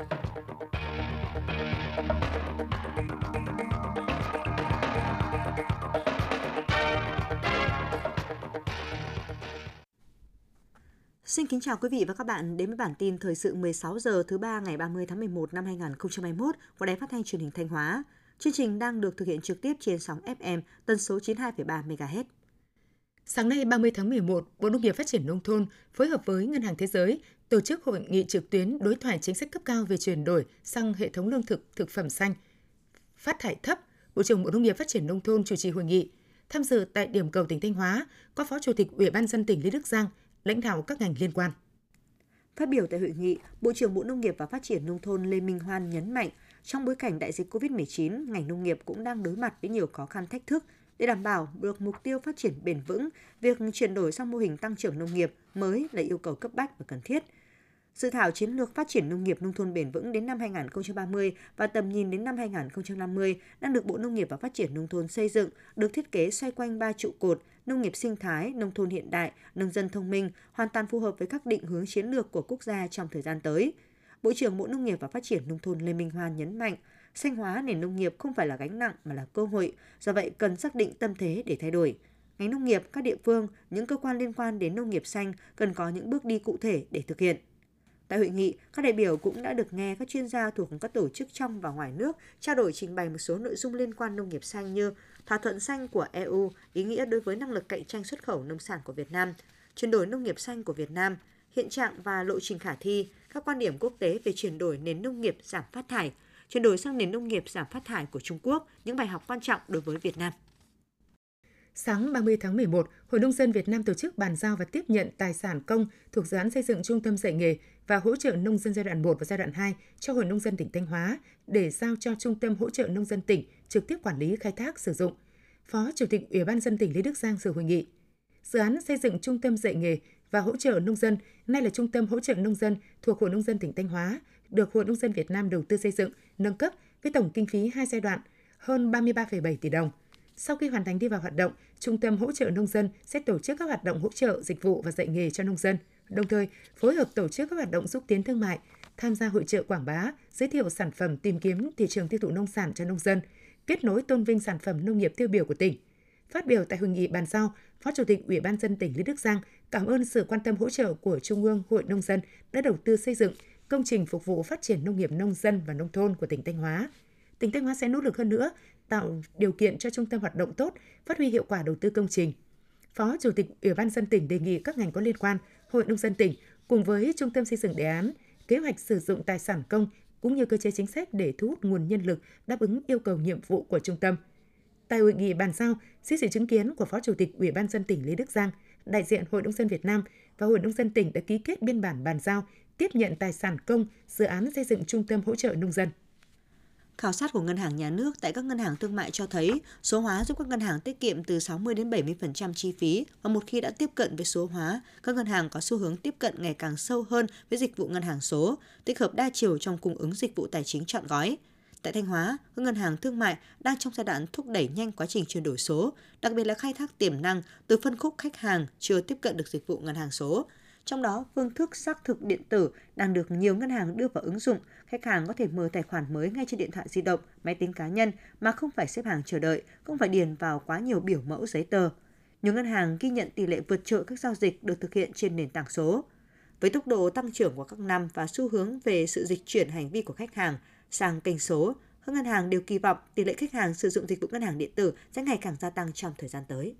Xin kính chào quý vị và các bạn đến với bản tin thời sự 16 giờ thứ ba ngày 30 tháng 11 năm 2021 của Đài Phát thanh Truyền hình Thanh Hóa. Chương trình đang được thực hiện trực tiếp trên sóng FM tần số 92,3 MHz. Sáng nay 30 tháng 11, Bộ Nông nghiệp Phát triển Nông thôn phối hợp với Ngân hàng Thế giới tổ chức hội nghị trực tuyến đối thoại chính sách cấp cao về chuyển đổi sang hệ thống lương thực, thực phẩm xanh, phát thải thấp. Bộ trưởng Bộ Nông nghiệp Phát triển Nông thôn chủ trì hội nghị. Tham dự tại điểm cầu tỉnh Thanh Hóa có Phó Chủ tịch Ủy ban dân tỉnh Lê Đức Giang, lãnh đạo các ngành liên quan. Phát biểu tại hội nghị, Bộ trưởng Bộ Nông nghiệp và Phát triển Nông thôn Lê Minh Hoan nhấn mạnh, trong bối cảnh đại dịch COVID-19, ngành nông nghiệp cũng đang đối mặt với nhiều khó khăn thách thức. Để đảm bảo được mục tiêu phát triển bền vững, việc chuyển đổi sang mô hình tăng trưởng nông nghiệp mới là yêu cầu cấp bách và cần thiết – Dự thảo chiến lược phát triển nông nghiệp nông thôn bền vững đến năm 2030 và tầm nhìn đến năm 2050 đang được Bộ Nông nghiệp và Phát triển nông thôn xây dựng, được thiết kế xoay quanh ba trụ cột: nông nghiệp sinh thái, nông thôn hiện đại, nông dân thông minh, hoàn toàn phù hợp với các định hướng chiến lược của quốc gia trong thời gian tới. Bộ trưởng Bộ Nông nghiệp và Phát triển nông thôn Lê Minh Hoan nhấn mạnh, xanh hóa nền nông nghiệp không phải là gánh nặng mà là cơ hội, do vậy cần xác định tâm thế để thay đổi. Ngành nông nghiệp, các địa phương, những cơ quan liên quan đến nông nghiệp xanh cần có những bước đi cụ thể để thực hiện. Tại hội nghị, các đại biểu cũng đã được nghe các chuyên gia thuộc các tổ chức trong và ngoài nước trao đổi trình bày một số nội dung liên quan nông nghiệp xanh như thỏa thuận xanh của EU, ý nghĩa đối với năng lực cạnh tranh xuất khẩu nông sản của Việt Nam, chuyển đổi nông nghiệp xanh của Việt Nam, hiện trạng và lộ trình khả thi, các quan điểm quốc tế về chuyển đổi nền nông nghiệp giảm phát thải, chuyển đổi sang nền nông nghiệp giảm phát thải của Trung Quốc, những bài học quan trọng đối với Việt Nam. Sáng 30 tháng 11, Hội Nông dân Việt Nam tổ chức bàn giao và tiếp nhận tài sản công thuộc dự án xây dựng trung tâm dạy nghề và hỗ trợ nông dân giai đoạn 1 và giai đoạn 2 cho Hội Nông dân tỉnh Thanh Hóa để giao cho Trung tâm hỗ trợ nông dân tỉnh trực tiếp quản lý khai thác sử dụng. Phó Chủ tịch Ủy ban dân tỉnh Lê Đức Giang dự hội nghị. Dự án xây dựng trung tâm dạy nghề và hỗ trợ nông dân, nay là Trung tâm hỗ trợ nông dân thuộc Hội Nông dân tỉnh Thanh Hóa, được Hội Nông dân Việt Nam đầu tư xây dựng, nâng cấp với tổng kinh phí hai giai đoạn hơn 33,7 tỷ đồng – sau khi hoàn thành đi vào hoạt động, Trung tâm hỗ trợ nông dân sẽ tổ chức các hoạt động hỗ trợ dịch vụ và dạy nghề cho nông dân, đồng thời phối hợp tổ chức các hoạt động xúc tiến thương mại, tham gia hội trợ quảng bá, giới thiệu sản phẩm tìm kiếm thị trường tiêu thụ nông sản cho nông dân, kết nối tôn vinh sản phẩm nông nghiệp tiêu biểu của tỉnh. Phát biểu tại hội nghị bàn giao, Phó Chủ tịch Ủy ban dân tỉnh Lý Đức Giang cảm ơn sự quan tâm hỗ trợ của Trung ương Hội Nông dân đã đầu tư xây dựng công trình phục vụ phát triển nông nghiệp nông dân và nông thôn của tỉnh Thanh Hóa. Tỉnh Thanh Hóa sẽ nỗ lực hơn nữa tạo điều kiện cho trung tâm hoạt động tốt, phát huy hiệu quả đầu tư công trình. Phó Chủ tịch Ủy ban dân tỉnh đề nghị các ngành có liên quan, Hội nông dân tỉnh cùng với Trung tâm xây dựng đề án, kế hoạch sử dụng tài sản công cũng như cơ chế chính sách để thu hút nguồn nhân lực đáp ứng yêu cầu nhiệm vụ của trung tâm. Tại hội nghị bàn giao, dưới sự chứng kiến của Phó Chủ tịch Ủy ban dân tỉnh Lý Đức Giang, đại diện Hội nông dân Việt Nam và Hội nông dân tỉnh đã ký kết biên bản bàn giao tiếp nhận tài sản công dự án xây dựng trung tâm hỗ trợ nông dân. Khảo sát của Ngân hàng Nhà nước tại các ngân hàng thương mại cho thấy số hóa giúp các ngân hàng tiết kiệm từ 60 đến 70% chi phí và một khi đã tiếp cận với số hóa, các ngân hàng có xu hướng tiếp cận ngày càng sâu hơn với dịch vụ ngân hàng số, tích hợp đa chiều trong cung ứng dịch vụ tài chính chọn gói. Tại Thanh Hóa, các ngân hàng thương mại đang trong giai đoạn thúc đẩy nhanh quá trình chuyển đổi số, đặc biệt là khai thác tiềm năng từ phân khúc khách hàng chưa tiếp cận được dịch vụ ngân hàng số, trong đó, phương thức xác thực điện tử đang được nhiều ngân hàng đưa vào ứng dụng. Khách hàng có thể mở tài khoản mới ngay trên điện thoại di động, máy tính cá nhân mà không phải xếp hàng chờ đợi, không phải điền vào quá nhiều biểu mẫu giấy tờ. Nhiều ngân hàng ghi nhận tỷ lệ vượt trội các giao dịch được thực hiện trên nền tảng số. Với tốc độ tăng trưởng của các năm và xu hướng về sự dịch chuyển hành vi của khách hàng sang kênh số, các ngân hàng đều kỳ vọng tỷ lệ khách hàng sử dụng dịch vụ ngân hàng điện tử sẽ ngày càng gia tăng trong thời gian tới.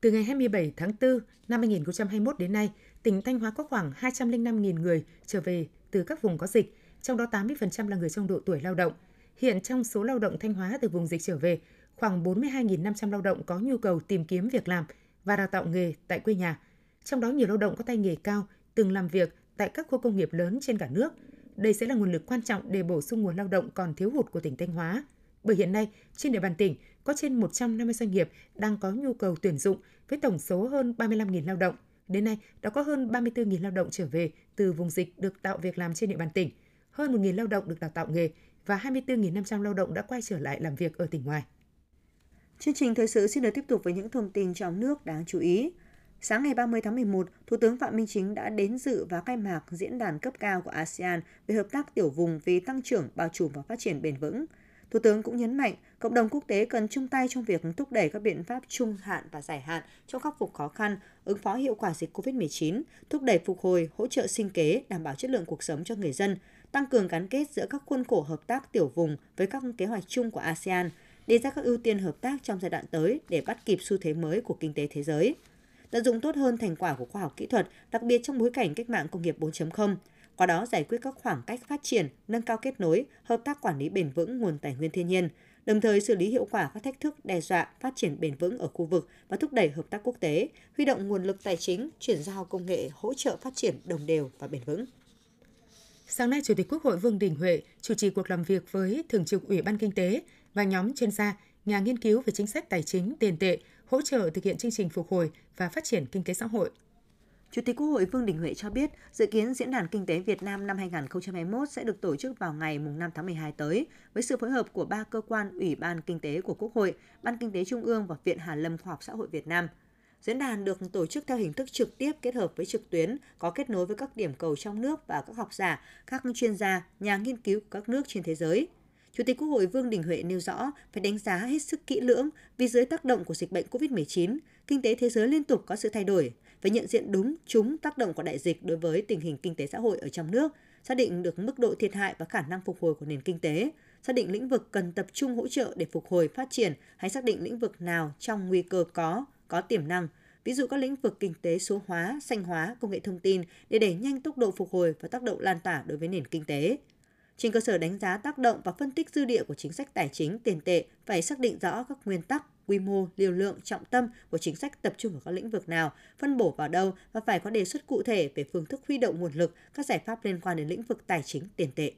Từ ngày 27 tháng 4 năm 2021 đến nay, tỉnh Thanh Hóa có khoảng 205.000 người trở về từ các vùng có dịch, trong đó 80% là người trong độ tuổi lao động. Hiện trong số lao động Thanh Hóa từ vùng dịch trở về, khoảng 42.500 lao động có nhu cầu tìm kiếm việc làm và đào tạo nghề tại quê nhà. Trong đó nhiều lao động có tay nghề cao, từng làm việc tại các khu công nghiệp lớn trên cả nước. Đây sẽ là nguồn lực quan trọng để bổ sung nguồn lao động còn thiếu hụt của tỉnh Thanh Hóa. Bởi hiện nay, trên địa bàn tỉnh có trên 150 doanh nghiệp đang có nhu cầu tuyển dụng với tổng số hơn 35.000 lao động. Đến nay, đã có hơn 34.000 lao động trở về từ vùng dịch được tạo việc làm trên địa bàn tỉnh, hơn 1.000 lao động được đào tạo nghề và 24.500 lao động đã quay trở lại làm việc ở tỉnh ngoài. Chương trình thời sự xin được tiếp tục với những thông tin trong nước đáng chú ý. Sáng ngày 30 tháng 11, Thủ tướng Phạm Minh Chính đã đến dự và khai mạc diễn đàn cấp cao của ASEAN về hợp tác tiểu vùng vì tăng trưởng, bao trùm và phát triển bền vững. Thủ tướng cũng nhấn mạnh cộng đồng quốc tế cần chung tay trong việc thúc đẩy các biện pháp trung hạn và dài hạn trong khắc phục khó khăn, ứng phó hiệu quả dịch COVID-19, thúc đẩy phục hồi, hỗ trợ sinh kế, đảm bảo chất lượng cuộc sống cho người dân, tăng cường gắn kết giữa các khuôn khổ hợp tác tiểu vùng với các kế hoạch chung của ASEAN, đề ra các ưu tiên hợp tác trong giai đoạn tới để bắt kịp xu thế mới của kinh tế thế giới. Tận dụng tốt hơn thành quả của khoa học kỹ thuật, đặc biệt trong bối cảnh cách mạng công nghiệp 4.0, qua đó giải quyết các khoảng cách phát triển, nâng cao kết nối, hợp tác quản lý bền vững nguồn tài nguyên thiên nhiên, đồng thời xử lý hiệu quả các thách thức đe dọa phát triển bền vững ở khu vực và thúc đẩy hợp tác quốc tế, huy động nguồn lực tài chính, chuyển giao công nghệ hỗ trợ phát triển đồng đều và bền vững. Sáng nay, Chủ tịch Quốc hội Vương Đình Huệ chủ trì cuộc làm việc với Thường trực Ủy ban Kinh tế và nhóm chuyên gia, nhà nghiên cứu về chính sách tài chính, tiền tệ, hỗ trợ thực hiện chương trình phục hồi và phát triển kinh tế xã hội Chủ tịch Quốc hội Vương Đình Huệ cho biết, dự kiến Diễn đàn Kinh tế Việt Nam năm 2021 sẽ được tổ chức vào ngày 5 tháng 12 tới, với sự phối hợp của ba cơ quan Ủy ban Kinh tế của Quốc hội, Ban Kinh tế Trung ương và Viện Hàn lâm Khoa học Xã hội Việt Nam. Diễn đàn được tổ chức theo hình thức trực tiếp kết hợp với trực tuyến, có kết nối với các điểm cầu trong nước và các học giả, các chuyên gia, nhà nghiên cứu các nước trên thế giới. Chủ tịch Quốc hội Vương Đình Huệ nêu rõ phải đánh giá hết sức kỹ lưỡng vì dưới tác động của dịch bệnh COVID-19, kinh tế thế giới liên tục có sự thay đổi, phải nhận diện đúng chúng tác động của đại dịch đối với tình hình kinh tế xã hội ở trong nước, xác định được mức độ thiệt hại và khả năng phục hồi của nền kinh tế, xác định lĩnh vực cần tập trung hỗ trợ để phục hồi phát triển hay xác định lĩnh vực nào trong nguy cơ có, có tiềm năng, ví dụ các lĩnh vực kinh tế số hóa, xanh hóa, công nghệ thông tin để đẩy nhanh tốc độ phục hồi và tác động lan tỏa đối với nền kinh tế. Trên cơ sở đánh giá tác động và phân tích dư địa của chính sách tài chính tiền tệ, phải xác định rõ các nguyên tắc, quy mô, liều lượng, trọng tâm của chính sách tập trung vào các lĩnh vực nào, phân bổ vào đâu và phải có đề xuất cụ thể về phương thức huy động nguồn lực, các giải pháp liên quan đến lĩnh vực tài chính tiền tệ.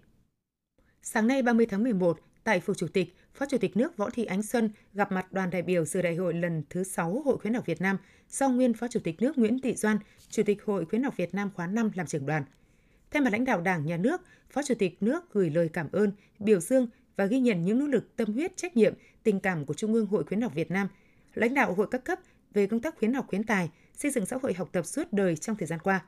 Sáng nay 30 tháng 11, tại Phủ Chủ tịch, Phó Chủ tịch nước Võ Thị Ánh Xuân gặp mặt đoàn đại biểu dự đại hội lần thứ 6 Hội khuyến học Việt Nam do nguyên Phó Chủ tịch nước Nguyễn Thị Doan, Chủ tịch Hội khuyến học Việt Nam khóa 5 làm trưởng đoàn. Thay mặt lãnh đạo Đảng, Nhà nước, Phó Chủ tịch nước gửi lời cảm ơn, biểu dương và ghi nhận những nỗ lực tâm huyết trách nhiệm, tình cảm của Trung ương Hội khuyến học Việt Nam, lãnh đạo hội các cấp về công tác khuyến học khuyến tài, xây dựng xã hội học tập suốt đời trong thời gian qua.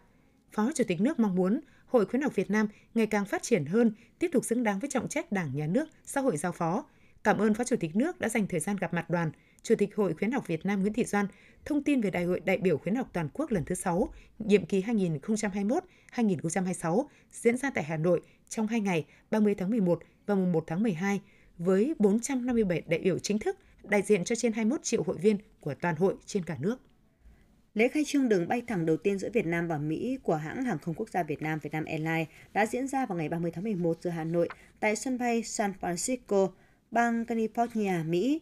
Phó Chủ tịch nước mong muốn Hội khuyến học Việt Nam ngày càng phát triển hơn, tiếp tục xứng đáng với trọng trách Đảng, Nhà nước, xã hội giao phó. Cảm ơn Phó Chủ tịch nước đã dành thời gian gặp mặt đoàn, Chủ tịch Hội khuyến học Việt Nam Nguyễn Thị Doan thông tin về Đại hội đại biểu khuyến học toàn quốc lần thứ 6, nhiệm kỳ 2021-2026 diễn ra tại Hà Nội trong 2 ngày 30 tháng 11 và mùng 1 tháng 12 với 457 đại biểu chính thức đại diện cho trên 21 triệu hội viên của toàn hội trên cả nước. Lễ khai trương đường bay thẳng đầu tiên giữa Việt Nam và Mỹ của hãng hàng không quốc gia Việt Nam Vietnam Airlines đã diễn ra vào ngày 30 tháng 11 giờ Hà Nội tại sân bay San Francisco, bang California, Mỹ.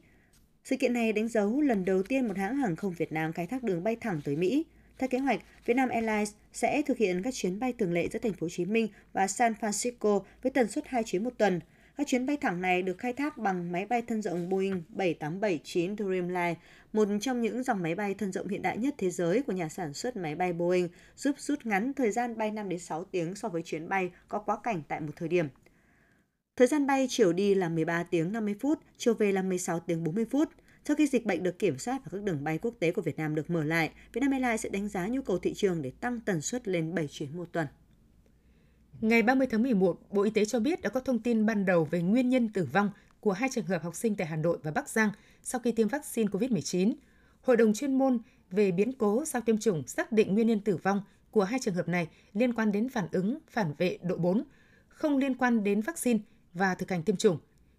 Sự kiện này đánh dấu lần đầu tiên một hãng hàng không Việt Nam khai thác đường bay thẳng tới Mỹ. Theo kế hoạch, Vietnam Airlines sẽ thực hiện các chuyến bay thường lệ giữa thành phố Hồ Chí Minh và San Francisco với tần suất 2 chuyến một tuần. Các chuyến bay thẳng này được khai thác bằng máy bay thân rộng Boeing 7879 Dreamliner, một trong những dòng máy bay thân rộng hiện đại nhất thế giới của nhà sản xuất máy bay Boeing, giúp rút ngắn thời gian bay 5 đến 6 tiếng so với chuyến bay có quá cảnh tại một thời điểm. Thời gian bay chiều đi là 13 tiếng 50 phút, chiều về là 16 tiếng 40 phút. Sau khi dịch bệnh được kiểm soát và các đường bay quốc tế của Việt Nam được mở lại, Vietnam Airlines sẽ đánh giá nhu cầu thị trường để tăng tần suất lên 7 chuyến một tuần. Ngày 30 tháng 11, Bộ Y tế cho biết đã có thông tin ban đầu về nguyên nhân tử vong của hai trường hợp học sinh tại Hà Nội và Bắc Giang sau khi tiêm vaccine COVID-19. Hội đồng chuyên môn về biến cố sau tiêm chủng xác định nguyên nhân tử vong của hai trường hợp này liên quan đến phản ứng phản vệ độ 4, không liên quan đến vaccine và thực hành tiêm chủng.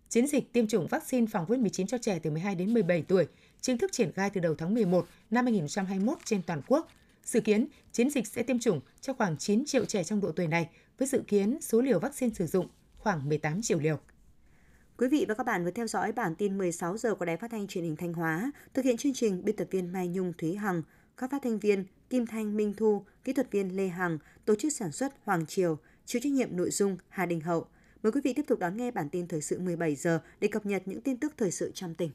Chiến dịch tiêm chủng vaccine phòng COVID-19 cho trẻ từ 12 đến 17 tuổi chính thức triển khai từ đầu tháng 11 năm 2021 trên toàn quốc. Dự kiến, chiến dịch sẽ tiêm chủng cho khoảng 9 triệu trẻ trong độ tuổi này với dự kiến số liều vaccine sử dụng khoảng 18 triệu liều. Quý vị và các bạn vừa theo dõi bản tin 16 giờ của Đài Phát thanh Truyền hình Thanh Hóa. Thực hiện chương trình biên tập viên Mai Nhung Thúy Hằng, các phát thanh viên Kim Thanh Minh Thu, kỹ thuật viên Lê Hằng, tổ chức sản xuất Hoàng Triều, chịu trách nhiệm nội dung Hà Đình Hậu. Mời quý vị tiếp tục đón nghe bản tin thời sự 17 giờ để cập nhật những tin tức thời sự trong tỉnh.